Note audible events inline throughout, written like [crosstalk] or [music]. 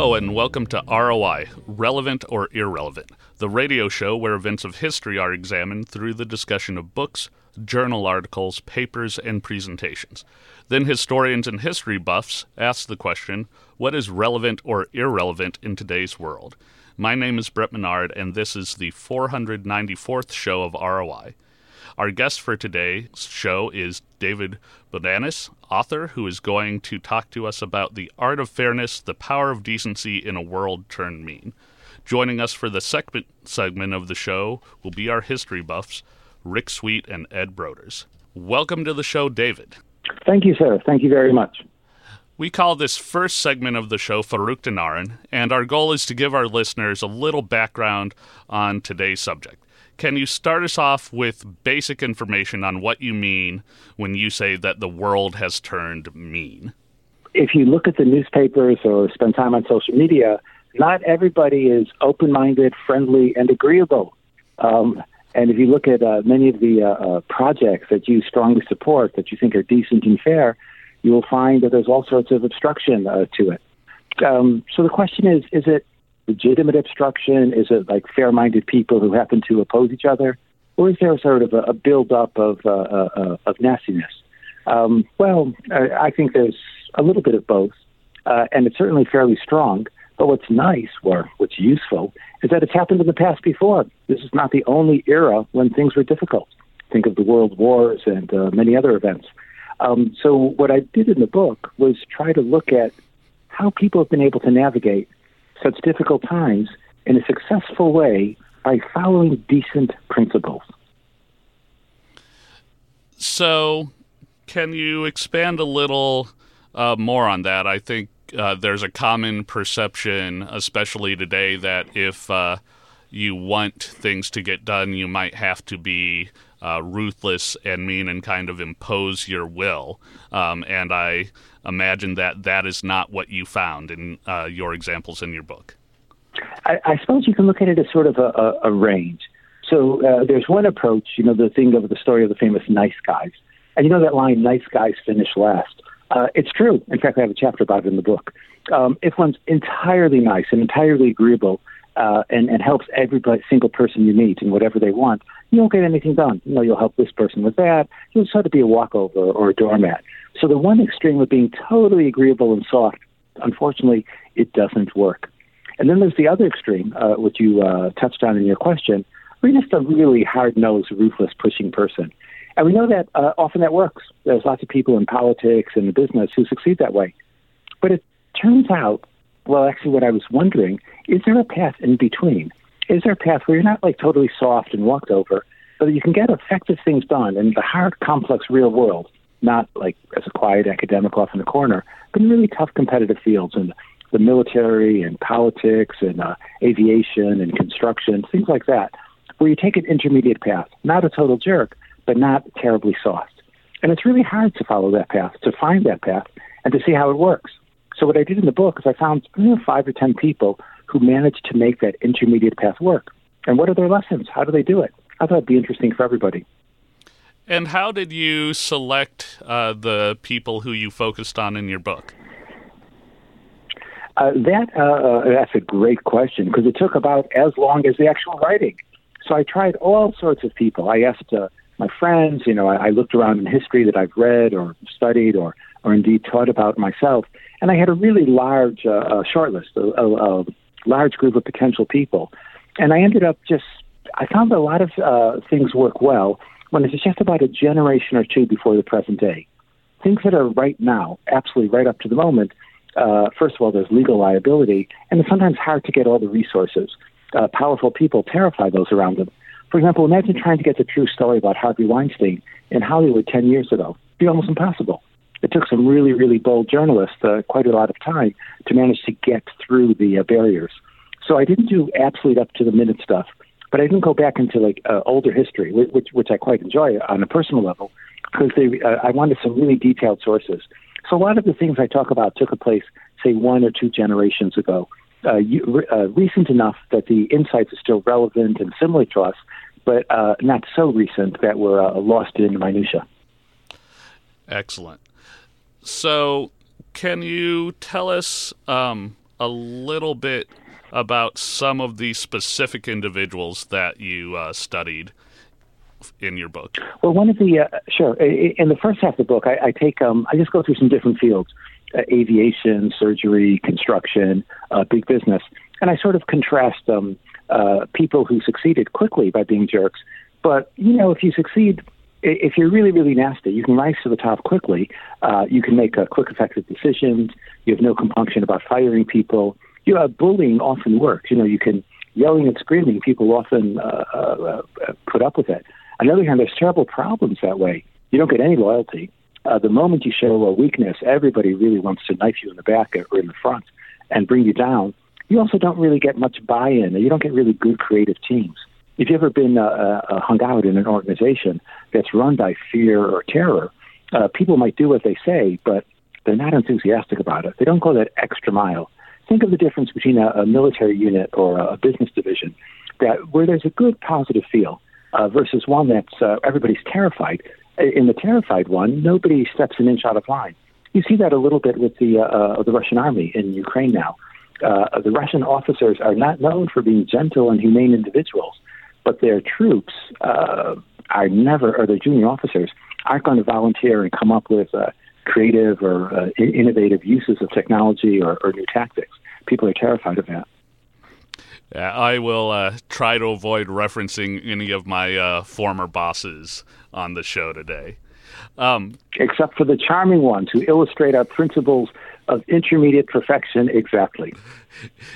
Hello, and welcome to ROI Relevant or Irrelevant, the radio show where events of history are examined through the discussion of books, journal articles, papers, and presentations. Then historians and history buffs ask the question what is relevant or irrelevant in today's world? My name is Brett Menard, and this is the 494th show of ROI. Our guest for today's show is David Bodanis, author, who is going to talk to us about the art of fairness, the power of decency in a world turned mean. Joining us for the second segment of the show will be our history buffs, Rick Sweet and Ed Broders. Welcome to the show, David. Thank you, sir. Thank you very much. We call this first segment of the show Verrückte and our goal is to give our listeners a little background on today's subject. Can you start us off with basic information on what you mean when you say that the world has turned mean? If you look at the newspapers or spend time on social media, not everybody is open minded, friendly, and agreeable. Um, and if you look at uh, many of the uh, uh, projects that you strongly support, that you think are decent and fair, you will find that there's all sorts of obstruction uh, to it. Um, so the question is: Is it legitimate obstruction? Is it like fair-minded people who happen to oppose each other, or is there sort of a, a build-up of uh, uh, uh, of nastiness? Um, well, I, I think there's a little bit of both, uh, and it's certainly fairly strong. But what's nice, or what's useful, is that it's happened in the past before. This is not the only era when things were difficult. Think of the world wars and uh, many other events. Um, so, what I did in the book was try to look at how people have been able to navigate such difficult times in a successful way by following decent principles. So, can you expand a little uh, more on that? I think uh, there's a common perception, especially today, that if uh, you want things to get done, you might have to be uh, ruthless and mean and kind of impose your will. Um, and I imagine that that is not what you found in uh, your examples in your book. I, I, suppose you can look at it as sort of a, a, a range. So uh, there's one approach, you know, the thing of the story of the famous nice guys. And you know that line, nice guys finish last. Uh, it's true. In fact, I have a chapter about it in the book. Um, if one's entirely nice and entirely agreeable uh, and, and helps every single person you meet in whatever they want, you won't get anything done. You know, you'll help this person with that. You'll sort of be a walkover or a doormat. So the one extreme of being totally agreeable and soft, unfortunately, it doesn't work. And then there's the other extreme, uh, which you uh, touched on in your question, you're just a really hard-nosed, ruthless, pushing person. And we know that uh, often that works. There's lots of people in politics and in business who succeed that way. But it turns out, well, actually, what I was wondering is there a path in between? Is there a path where you're not like totally soft and walked over, but you can get effective things done in the hard, complex real world, not like as a quiet academic off in the corner, but in really tough competitive fields and the military and politics and uh, aviation and construction, things like that, where you take an intermediate path, not a total jerk, but not terribly soft. And it's really hard to follow that path, to find that path, and to see how it works. So what I did in the book is I found five or ten people who managed to make that intermediate path work. And what are their lessons? How do they do it? I thought it'd be interesting for everybody. And how did you select uh, the people who you focused on in your book? Uh, that uh, uh that's a great question because it took about as long as the actual writing. So I tried all sorts of people. I asked uh, my friends. You know, I, I looked around in history that I've read or studied or or indeed taught about myself, and I had a really large uh, short list, a, a, a large group of potential people, and I ended up just I found a lot of uh, things work well when it's just about a generation or two before the present day. Things that are right now, absolutely right up to the moment. Uh, first of all, there's legal liability, and it's sometimes hard to get all the resources. Uh, powerful people terrify those around them. For example, imagine trying to get the true story about Harvey Weinstein in Hollywood 10 years ago. It'd be almost impossible. It took some really, really bold journalists uh, quite a lot of time to manage to get through the uh, barriers. So I didn't do absolute up to the minute stuff, but I didn't go back into like uh, older history, which, which I quite enjoy on a personal level, because uh, I wanted some really detailed sources. So a lot of the things I talk about took a place, say, one or two generations ago, uh, you, uh, recent enough that the insights are still relevant and similar to us, but uh, not so recent that we're uh, lost in minutia. Excellent. So, can you tell us um, a little bit about some of the specific individuals that you uh, studied in your book? Well, one of the uh, sure in the first half of the book, I, I take um, I just go through some different fields: uh, aviation, surgery, construction, uh, big business, and I sort of contrast um, uh, people who succeeded quickly by being jerks. But you know, if you succeed, if you're really really nasty, you can rise to the top quickly. Uh, you can make uh, quick, effective decisions. You have no compunction about firing people. You know, bullying often works. You know, you can yelling and screaming. People often uh, uh, uh, put up with it. On the other hand, there's terrible problems that way. You don't get any loyalty. Uh, the moment you show a weakness, everybody really wants to knife you in the back or in the front and bring you down. You also don't really get much buy-in. And you don't get really good creative teams. If you've ever been uh, uh, hung out in an organization that's run by fear or terror, uh, people might do what they say, but they're not enthusiastic about it. They don't go that extra mile. Think of the difference between a, a military unit or a, a business division, that where there's a good positive feel uh, versus one that's uh, everybody's terrified. In the terrified one, nobody steps an inch out of line. You see that a little bit with the uh, uh, the Russian army in Ukraine now. Uh, the Russian officers are not known for being gentle and humane individuals, but their troops uh, are never, or their junior officers aren't going to volunteer and come up with uh, creative or uh, innovative uses of technology or, or new tactics. People are terrified of that. I will uh, try to avoid referencing any of my uh, former bosses on the show today. Um, Except for the charming ones who illustrate our principles of intermediate perfection exactly.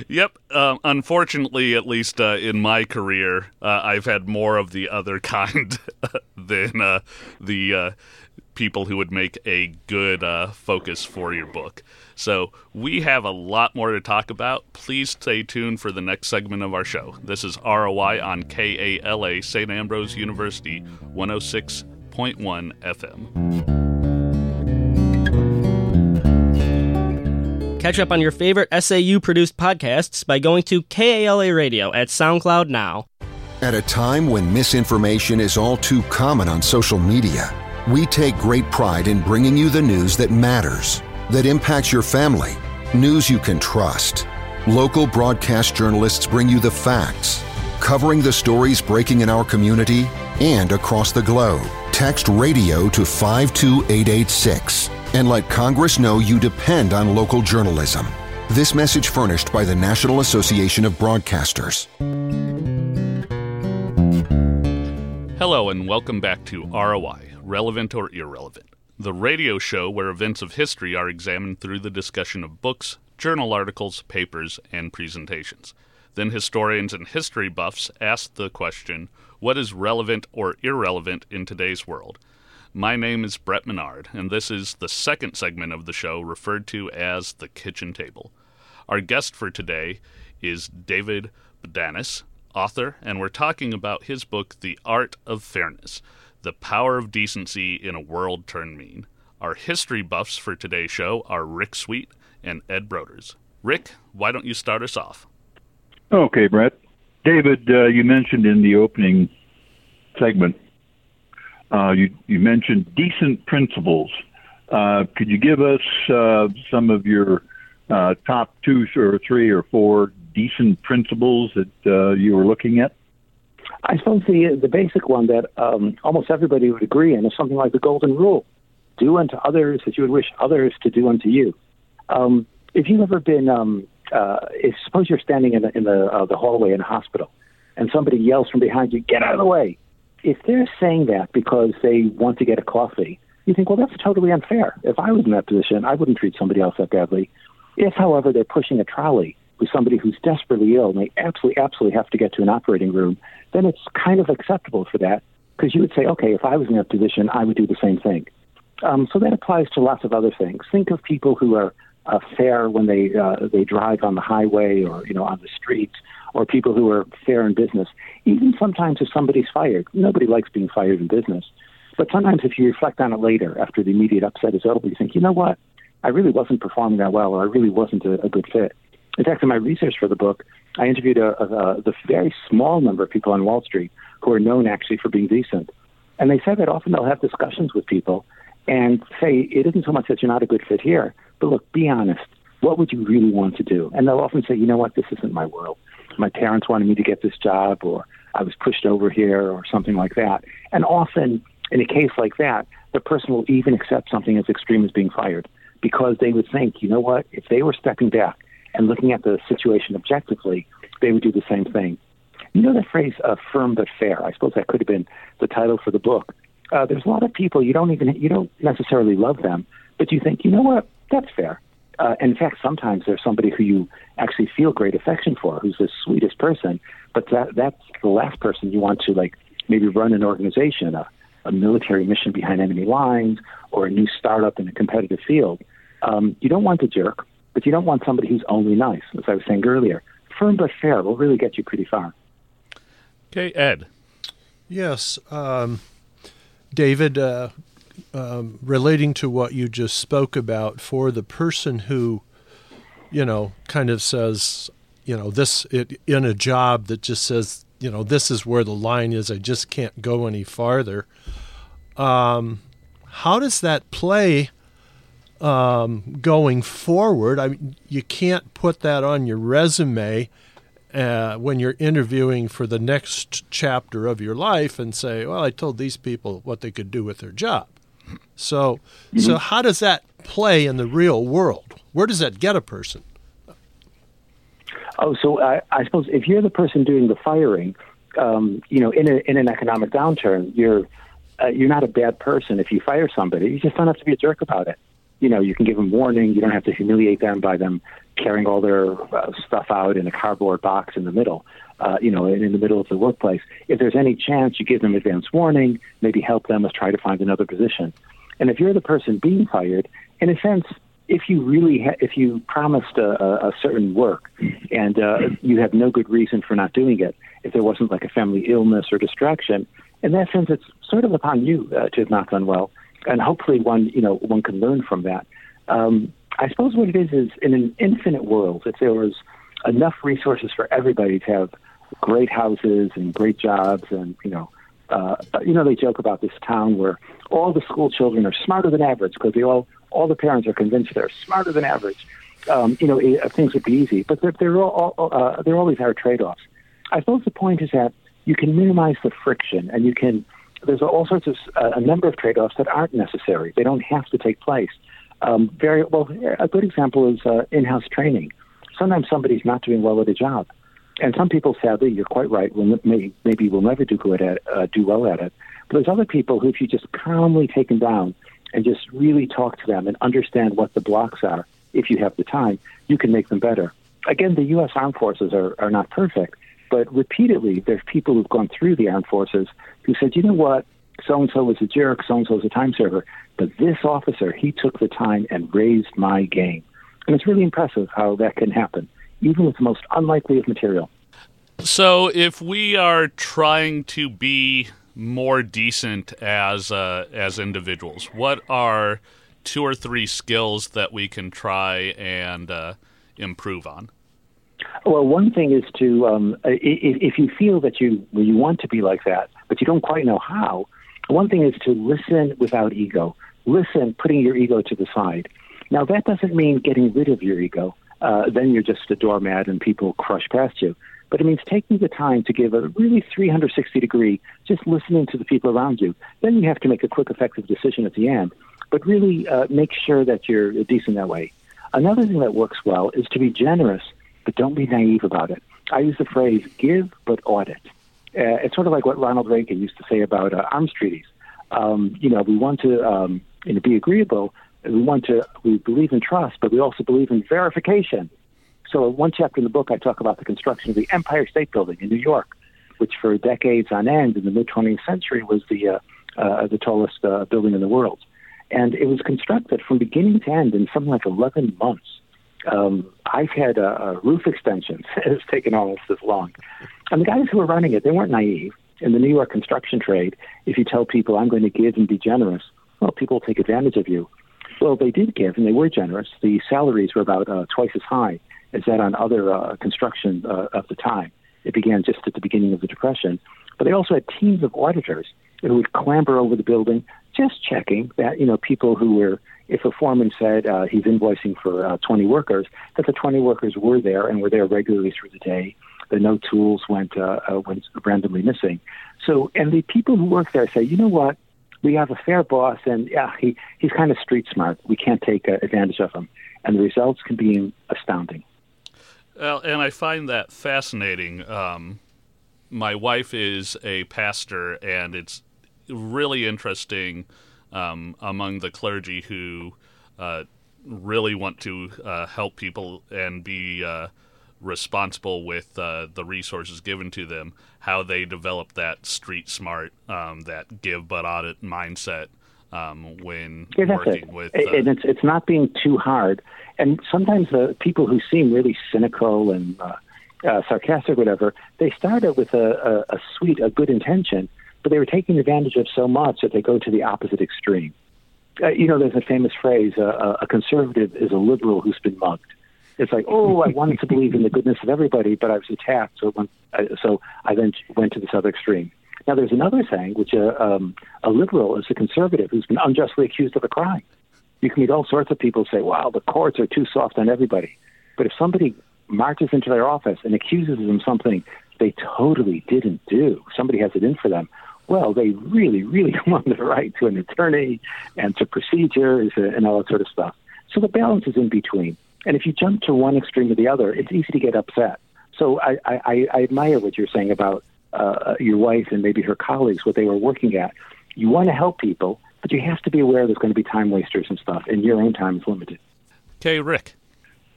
Yep. Um, unfortunately, at least uh, in my career, uh, I've had more of the other [laughs] kind than uh, the uh, people who would make a good uh, focus for your book. So we have a lot more to talk about. Please stay tuned for the next segment of our show. This is ROI on KALA St. Ambrose University 106.1 FM. Catch up on your favorite SAU produced podcasts by going to KALA Radio at SoundCloud now. At a time when misinformation is all too common on social media, we take great pride in bringing you the news that matters that impacts your family, news you can trust. Local broadcast journalists bring you the facts, covering the stories breaking in our community and across the globe. Text radio to 52886 and let Congress know you depend on local journalism. This message furnished by the National Association of Broadcasters. Hello, and welcome back to ROI Relevant or Irrelevant the radio show where events of history are examined through the discussion of books, journal articles, papers, and presentations. Then historians and history buffs ask the question what is relevant or irrelevant in today's world? My name is Brett Menard, and this is the second segment of the show referred to as the kitchen table. Our guest for today is David Bodanis, author, and we're talking about his book, The Art of Fairness the Power of Decency in a World Turned Mean. Our history buffs for today's show are Rick Sweet and Ed Broders. Rick, why don't you start us off? Okay, Brett. David, uh, you mentioned in the opening segment, uh, you, you mentioned decent principles. Uh, could you give us uh, some of your uh, top two or three or four decent principles that uh, you were looking at? I suppose the the basic one that um, almost everybody would agree in is something like the golden rule: do unto others as you would wish others to do unto you. Um, if you've ever been, um, uh, if suppose you're standing in in the the hallway in a hospital, and somebody yells from behind you, "Get out of the way!" If they're saying that because they want to get a coffee, you think, well, that's totally unfair. If I was in that position, I wouldn't treat somebody else that badly. If, however, they're pushing a trolley with somebody who's desperately ill and they absolutely, absolutely have to get to an operating room, then it's kind of acceptable for that because you would say, okay, if I was in that position, I would do the same thing. Um, so that applies to lots of other things. Think of people who are uh, fair when they uh, they drive on the highway or you know on the streets, or people who are fair in business. Even sometimes if somebody's fired, nobody likes being fired in business. But sometimes if you reflect on it later, after the immediate upset is over, you think, you know what, I really wasn't performing that well, or I really wasn't a, a good fit. In fact, in my research for the book, I interviewed a, a, the very small number of people on Wall Street who are known actually for being decent. And they said that often they'll have discussions with people and say, it isn't so much that you're not a good fit here, but look, be honest. what would you really want to do? And they'll often say, you know what, this isn't my world. My parents wanted me to get this job, or I was pushed over here, or something like that. And often, in a case like that, the person will even accept something as extreme as being fired because they would think, you know what, if they were stepping back and looking at the situation objectively, they would do the same thing. You know that phrase, uh, firm but fair? I suppose that could have been the title for the book. Uh, there's a lot of people you don't even you don't necessarily love them, but you think, you know what, that's fair. Uh, in fact, sometimes there's somebody who you actually feel great affection for, who's the sweetest person, but that that's the last person you want to like maybe run an organization, a, a military mission behind enemy lines, or a new startup in a competitive field. Um, you don't want the jerk, but you don't want somebody who's only nice. As I was saying earlier, firm but fair will really get you pretty far. Okay, Ed. Yes, um, David. Uh, um, relating to what you just spoke about, for the person who, you know, kind of says, you know, this it, in a job that just says, you know, this is where the line is. I just can't go any farther. Um, how does that play um, going forward? I you can't put that on your resume uh, when you're interviewing for the next chapter of your life and say, "Well, I told these people what they could do with their job." So, mm-hmm. so how does that play in the real world? Where does that get a person? Oh, so I, I suppose if you're the person doing the firing, um, you know, in, a, in an economic downturn, you're uh, you're not a bad person if you fire somebody. You just don't have to be a jerk about it. You know, you can give them warning. You don't have to humiliate them by them carrying all their uh, stuff out in a cardboard box in the middle. Uh, you know, in, in the middle of the workplace. If there's any chance, you give them advance warning. Maybe help them try to find another position. And if you're the person being fired, in a sense, if you really ha- if you promised a, a certain work and uh, you have no good reason for not doing it, if there wasn't like a family illness or distraction, in that sense, it's sort of upon you uh, to have not done well, and hopefully one you know one can learn from that. Um, I suppose what it is is in an infinite world, if there was enough resources for everybody to have great houses and great jobs, and you know, uh, you know they joke about this town where all the school children are smarter than average because they all all the parents are convinced they're smarter than average. Um, you know, it, uh, things would be easy, but there, there, are all, uh, there always are trade-offs. I suppose the point is that you can minimize the friction, and you can. There's all sorts of uh, a number of trade-offs that aren't necessary. They don't have to take place. Um, very well. A good example is uh, in-house training. Sometimes somebody's not doing well at a job, and some people, sadly, you're quite right. Will may, maybe will never do good at uh, do well at it. But there's other people who, if you just calmly take them down and just really talk to them and understand what the blocks are, if you have the time, you can make them better. Again, the U.S. Armed Forces are, are not perfect, but repeatedly there's people who've gone through the armed forces who said, you know what, so and so was a jerk, so and so was a time server, but this officer, he took the time and raised my game. And it's really impressive how that can happen, even with the most unlikely of material. So, if we are trying to be more decent as uh, as individuals, what are two or three skills that we can try and uh, improve on? Well, one thing is to um, if, if you feel that you you want to be like that, but you don't quite know how. One thing is to listen without ego. Listen, putting your ego to the side. Now, that doesn't mean getting rid of your ego. Uh, then you're just a doormat and people crush past you. But it means taking the time to give a really 360 degree, just listening to the people around you. Then you have to make a quick, effective decision at the end. But really uh, make sure that you're decent that way. Another thing that works well is to be generous, but don't be naive about it. I use the phrase give but audit. Uh, it's sort of like what Ronald Reagan used to say about uh, arms treaties. Um, you know, we want to um, you know, be agreeable, we want to we believe in trust, but we also believe in verification. So, one chapter in the book, I talk about the construction of the Empire State Building in New York, which for decades on end in the mid 20th century was the uh, uh, the tallest uh, building in the world, and it was constructed from beginning to end in something like 11 months. Um, I've had roof extensions; [laughs] it's taken almost as long. And the guys who were running it, they weren't naive. In the New York construction trade, if you tell people I'm going to give and be generous, well, people will take advantage of you. Well, they did give, and they were generous. The salaries were about uh, twice as high as that on other uh, construction uh, of the time. It began just at the beginning of the Depression. But they also had teams of auditors who would clamber over the building, just checking that you know people who were if a foreman said uh, he's invoicing for uh, 20 workers, that the 20 workers were there and were there regularly through the day. That no tools went uh, uh, went randomly missing. So, and the people who work there say, you know what, we have a fair boss, and yeah, he he's kind of street smart. We can't take uh, advantage of him, and the results can be astounding. Well, and I find that fascinating. Um, my wife is a pastor, and it's really interesting um, among the clergy who uh, really want to uh, help people and be uh, responsible with uh, the resources given to them, how they develop that street smart, um, that give but audit mindset um, when yeah, working it. with. and uh, it's it's not being too hard. And sometimes the people who seem really cynical and uh, uh, sarcastic, or whatever, they started with a, a, a sweet, a good intention, but they were taking advantage of so much that they go to the opposite extreme. Uh, you know, there's a famous phrase: uh, "A conservative is a liberal who's been mugged." It's like, oh, I wanted to believe in the goodness of everybody, but I was attacked, so went, uh, so I then went to this other extreme. Now, there's another saying, which uh, um, a liberal is a conservative who's been unjustly accused of a crime. You can meet all sorts of people who say, wow, the courts are too soft on everybody. But if somebody marches into their office and accuses them of something they totally didn't do, somebody has it in for them, well, they really, really [laughs] want the right to an attorney and to procedures and all that sort of stuff. So the balance is in between. And if you jump to one extreme or the other, it's easy to get upset. So I, I, I admire what you're saying about uh, your wife and maybe her colleagues, what they were working at. You want to help people, but you have to be aware there's going to be time wasters and stuff, and your own time is limited. Okay, Rick.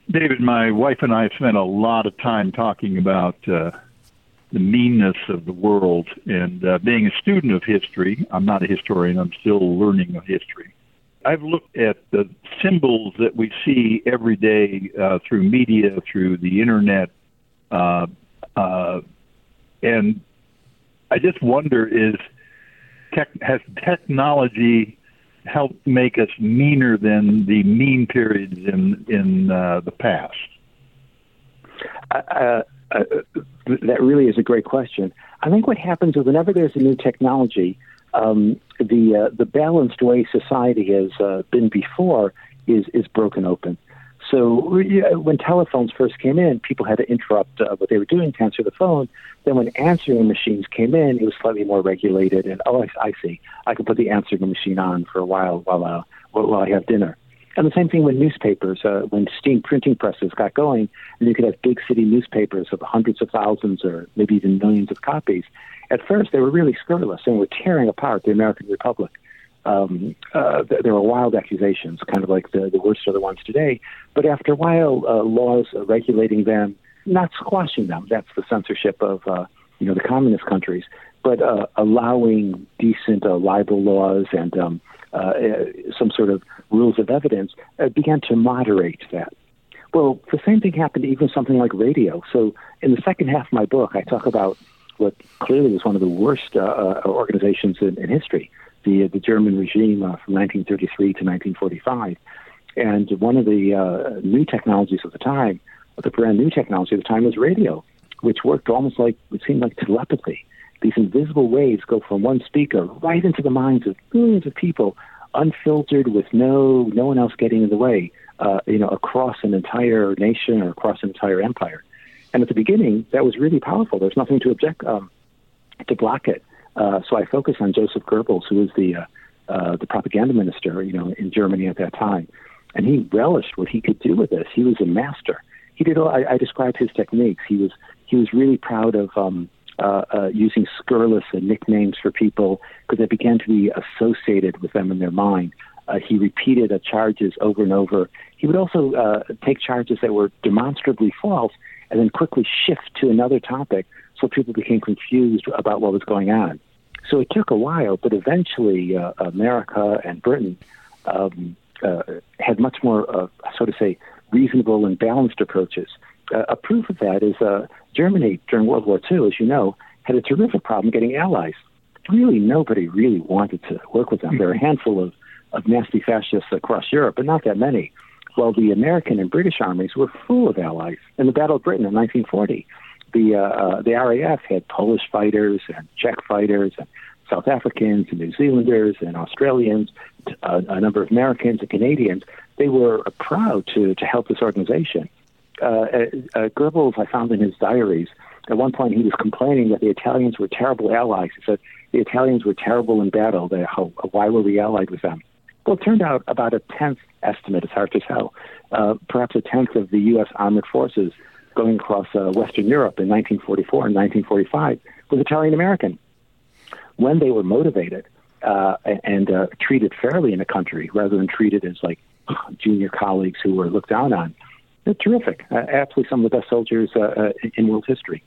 David, my wife and I have spent a lot of time talking about uh, the meanness of the world. And uh, being a student of history, I'm not a historian, I'm still learning of history. I've looked at the symbols that we see every day uh, through media, through the internet, uh, uh, and I just wonder: is tech, has technology helped make us meaner than the mean periods in in uh, the past? Uh, uh, that really is a great question. I think what happens is whenever there's a new technology, um, the uh, the balanced way society has uh, been before is is broken open. So when telephones first came in, people had to interrupt uh, what they were doing to answer the phone. Then when answering machines came in, it was slightly more regulated. And oh, I, I see, I can put the answering machine on for a while while uh, while I have dinner. And the same thing with newspapers. Uh, when steam printing presses got going, and you could have big city newspapers of hundreds of thousands or maybe even millions of copies. At first, they were really scurrilous and were tearing apart the American Republic. Um, uh, there were wild accusations, kind of like the, the worst are the ones today. But after a while, uh, laws regulating them, not squashing them, that's the censorship of uh, you know the communist countries, but uh, allowing decent uh, libel laws and um, uh, uh, some sort of rules of evidence uh, began to moderate that. Well, the same thing happened even something like radio. So, in the second half of my book, I talk about what clearly was one of the worst uh, uh organizations in, in, history, the the German regime from 1933 to 1945. And one of the new technologies of the time, the brand new technology of the time, was radio, which worked almost like it seemed like telepathy these invisible waves go from one speaker right into the minds of millions of people, unfiltered, with no no one else getting in the way. Uh, you know, across an entire nation or across an entire empire. And at the beginning, that was really powerful. There's nothing to object um, to block it. Uh, so I focus on Joseph Goebbels, who was the uh, uh, the propaganda minister, you know, in Germany at that time, and he relished what he could do with this. He was a master. He did. All, I, I described his techniques. He was he was really proud of um, uh, uh, using scurrilous uh, nicknames for people because they began to be associated with them in their mind. Uh, he repeated uh, charges over and over. He would also uh, take charges that were demonstrably false and then quickly shift to another topic so people became confused about what was going on. So it took a while, but eventually uh, America and Britain um, uh, had much more, uh, so to say, reasonable and balanced approaches. Uh, a proof of that is uh, Germany during World War II, as you know, had a terrific problem getting allies. Really, nobody really wanted to work with them. Mm-hmm. There are a handful of, of nasty fascists across Europe, but not that many. While the American and British armies were full of allies. In the Battle of Britain in 1940, the uh, uh, the RAF had Polish fighters and Czech fighters and South Africans and New Zealanders and Australians, uh, a number of Americans and Canadians. They were proud to, to help this organization. Uh, uh, uh, Goebbels, I found in his diaries, at one point he was complaining that the Italians were terrible allies. He said the Italians were terrible in battle. They, how, why were we allied with them? Well, it turned out about a tenth estimate, it's hard to tell, uh, perhaps a tenth of the U.S. armored forces going across uh, Western Europe in 1944 and 1945 was Italian American. When they were motivated uh, and uh, treated fairly in a country rather than treated as like junior colleagues who were looked down on, they're terrific. Uh, absolutely some of the best soldiers uh, uh, in world history.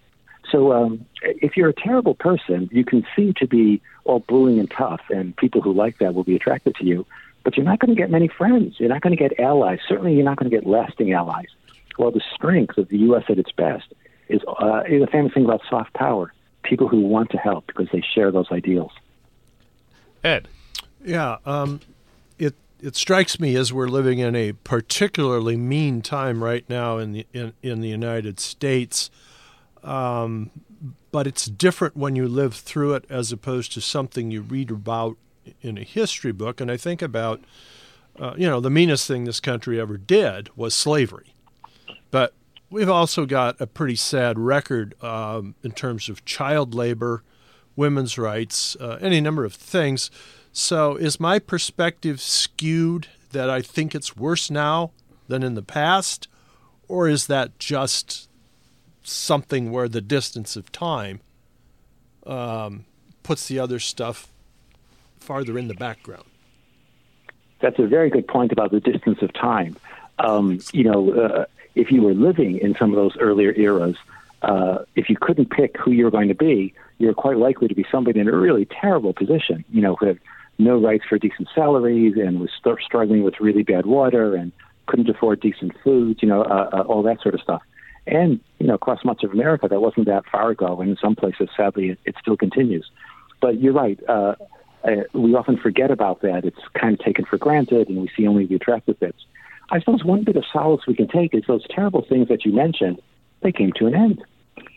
So um, if you're a terrible person, you can seem to be all bullying and tough, and people who like that will be attracted to you. But you're not going to get many friends. You're not going to get allies. Certainly, you're not going to get lasting allies. Well, the strength of the U.S. at its best is, uh, is a famous thing about soft power people who want to help because they share those ideals. Ed. Yeah, um, it strikes me as we're living in a particularly mean time right now in the in, in the United States. Um, but it's different when you live through it as opposed to something you read about in a history book. And I think about, uh, you know, the meanest thing this country ever did was slavery. But we've also got a pretty sad record um, in terms of child labor, women's rights, uh, any number of things. So is my perspective skewed that I think it's worse now than in the past? Or is that just something where the distance of time um, puts the other stuff farther in the background? That's a very good point about the distance of time. Um, you know, uh, if you were living in some of those earlier eras, uh, if you couldn't pick who you were going to be, you're quite likely to be somebody in a really terrible position. You know, who had no rights for decent salaries and was st- struggling with really bad water and couldn't afford decent food. You know, uh, uh, all that sort of stuff. And you know, across much of America, that wasn't that far ago, and in some places, sadly, it, it still continues. But you're right. Uh, uh, we often forget about that. It's kind of taken for granted, and we see only the attractive bits. I suppose one bit of solace we can take is those terrible things that you mentioned, they came to an end.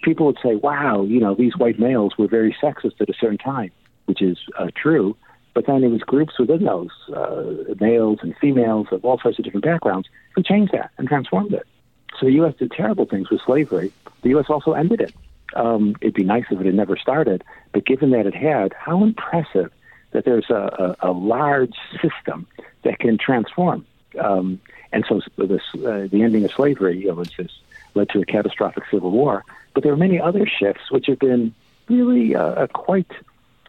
People would say, wow, you know, these white males were very sexist at a certain time, which is uh, true. But then there was groups within those, uh, males and females of all sorts of different backgrounds, who changed that and transformed it. So the U.S. did terrible things with slavery. The U.S. also ended it. Um, it'd be nice if it had never started, but given that it had, how impressive that there's a, a, a large system that can transform. Um, and so this, uh, the ending of slavery you know, this, led to a catastrophic civil war. But there are many other shifts which have been really uh, quite,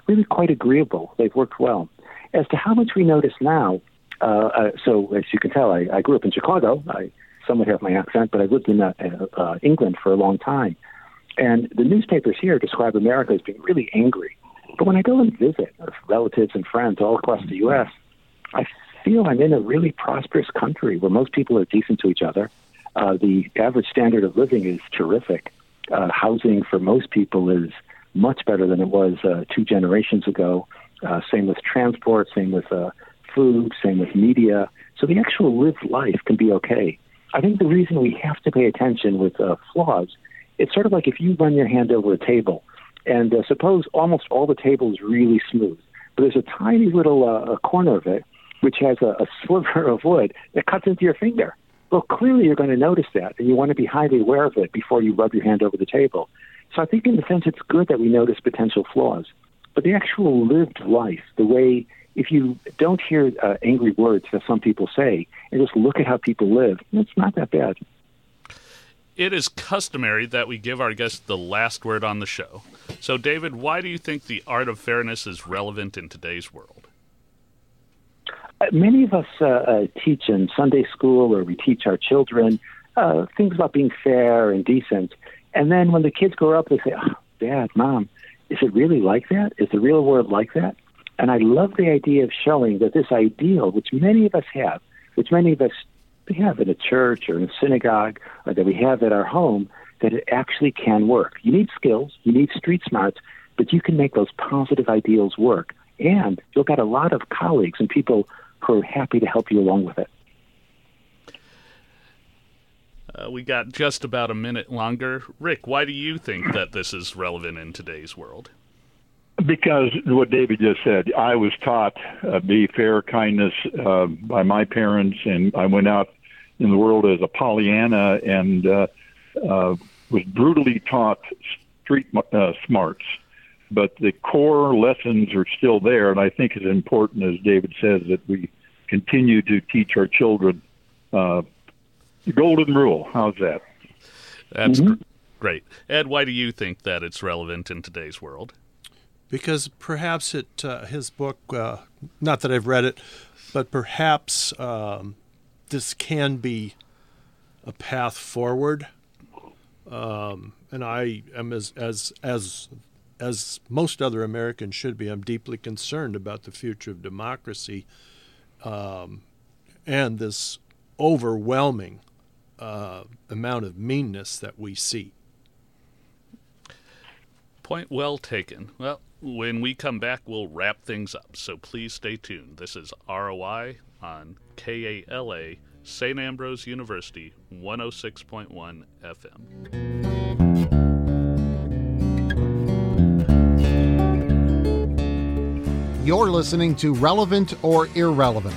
really quite agreeable. They've worked well. As to how much we notice now, uh, uh, so as you can tell, I, I grew up in Chicago. I somewhat have my accent, but I lived in uh, uh, England for a long time. And the newspapers here describe America as being really angry. But when I go and visit relatives and friends all across the U.S., I feel I'm in a really prosperous country where most people are decent to each other. Uh, the average standard of living is terrific. Uh, housing for most people is much better than it was uh, two generations ago. Uh, same with transport, same with uh, food, same with media. So the actual lived life can be okay. I think the reason we have to pay attention with uh, flaws, it's sort of like if you run your hand over a table, and uh, suppose almost all the table is really smooth, but there's a tiny little uh, corner of it which has a, a sliver of wood that cuts into your finger. Well, clearly you're going to notice that, and you want to be highly aware of it before you rub your hand over the table. So I think, in a sense, it's good that we notice potential flaws. But the actual lived life, the way, if you don't hear uh, angry words that some people say, and just look at how people live, it's not that bad. It is customary that we give our guests the last word on the show. So, David, why do you think the art of fairness is relevant in today's world? Uh, many of us uh, uh, teach in Sunday school or we teach our children uh, things about being fair and decent. And then when the kids grow up, they say, oh, Dad, Mom, is it really like that? Is the real world like that? And I love the idea of showing that this ideal, which many of us have, which many of us have in a church or in a synagogue, or that we have at our home, that it actually can work. You need skills, you need street smarts, but you can make those positive ideals work. And you'll get a lot of colleagues and people who are happy to help you along with it. Uh, we got just about a minute longer. Rick, why do you think that this is relevant in today's world? Because what David just said, I was taught uh, be fair, kindness uh, by my parents, and I went out in the world as a Pollyanna and uh, uh, was brutally taught street uh, smarts. But the core lessons are still there, and I think it's important, as David says, that we continue to teach our children uh, golden rule. How's that? That's mm-hmm. great. Ed, why do you think that it's relevant in today's world? Because perhaps it, uh, his book, uh, not that I've read it, but perhaps um, this can be a path forward. Um, and I am as as as as most other Americans should be. I'm deeply concerned about the future of democracy um, and this overwhelming uh, amount of meanness that we see. Point well taken. Well, when we come back, we'll wrap things up. So please stay tuned. This is ROI on KALA, St. Ambrose University, 106.1 FM. You're listening to Relevant or Irrelevant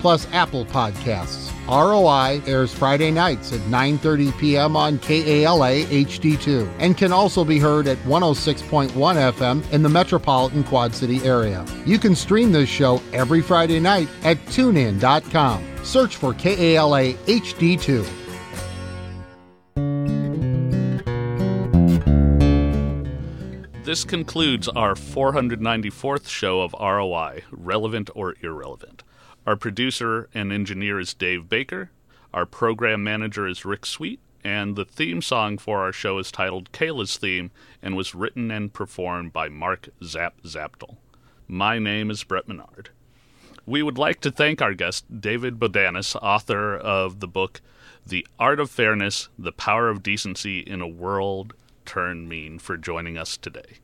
plus Apple Podcasts. ROI airs Friday nights at 9:30 p.m. on KALA HD2 and can also be heard at 106.1 FM in the metropolitan Quad City area. You can stream this show every Friday night at tunein.com. Search for KALA HD2. This concludes our 494th show of ROI, Relevant or Irrelevant. Our producer and engineer is Dave Baker. Our program manager is Rick Sweet. And the theme song for our show is titled Kayla's Theme and was written and performed by Mark Zap Zaptel. My name is Brett Menard. We would like to thank our guest, David Bodanis, author of the book The Art of Fairness The Power of Decency in a World Turned Mean, for joining us today.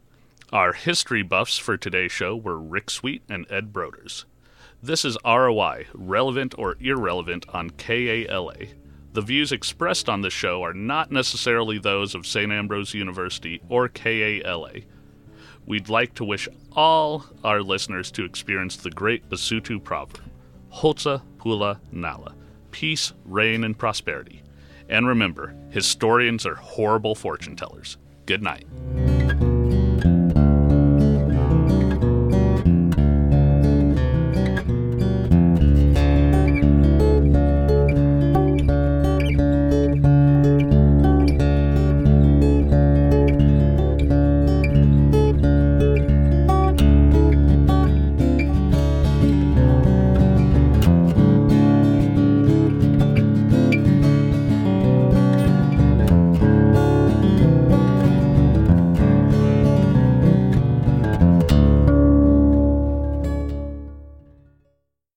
Our history buffs for today's show were Rick Sweet and Ed Broders. This is ROI, relevant or irrelevant on KALA. The views expressed on this show are not necessarily those of St. Ambrose University or KALA. We'd like to wish all our listeners to experience the great Basutu proverb, Khotso Pula Nala, peace, rain, and prosperity. And remember, historians are horrible fortune tellers. Good night.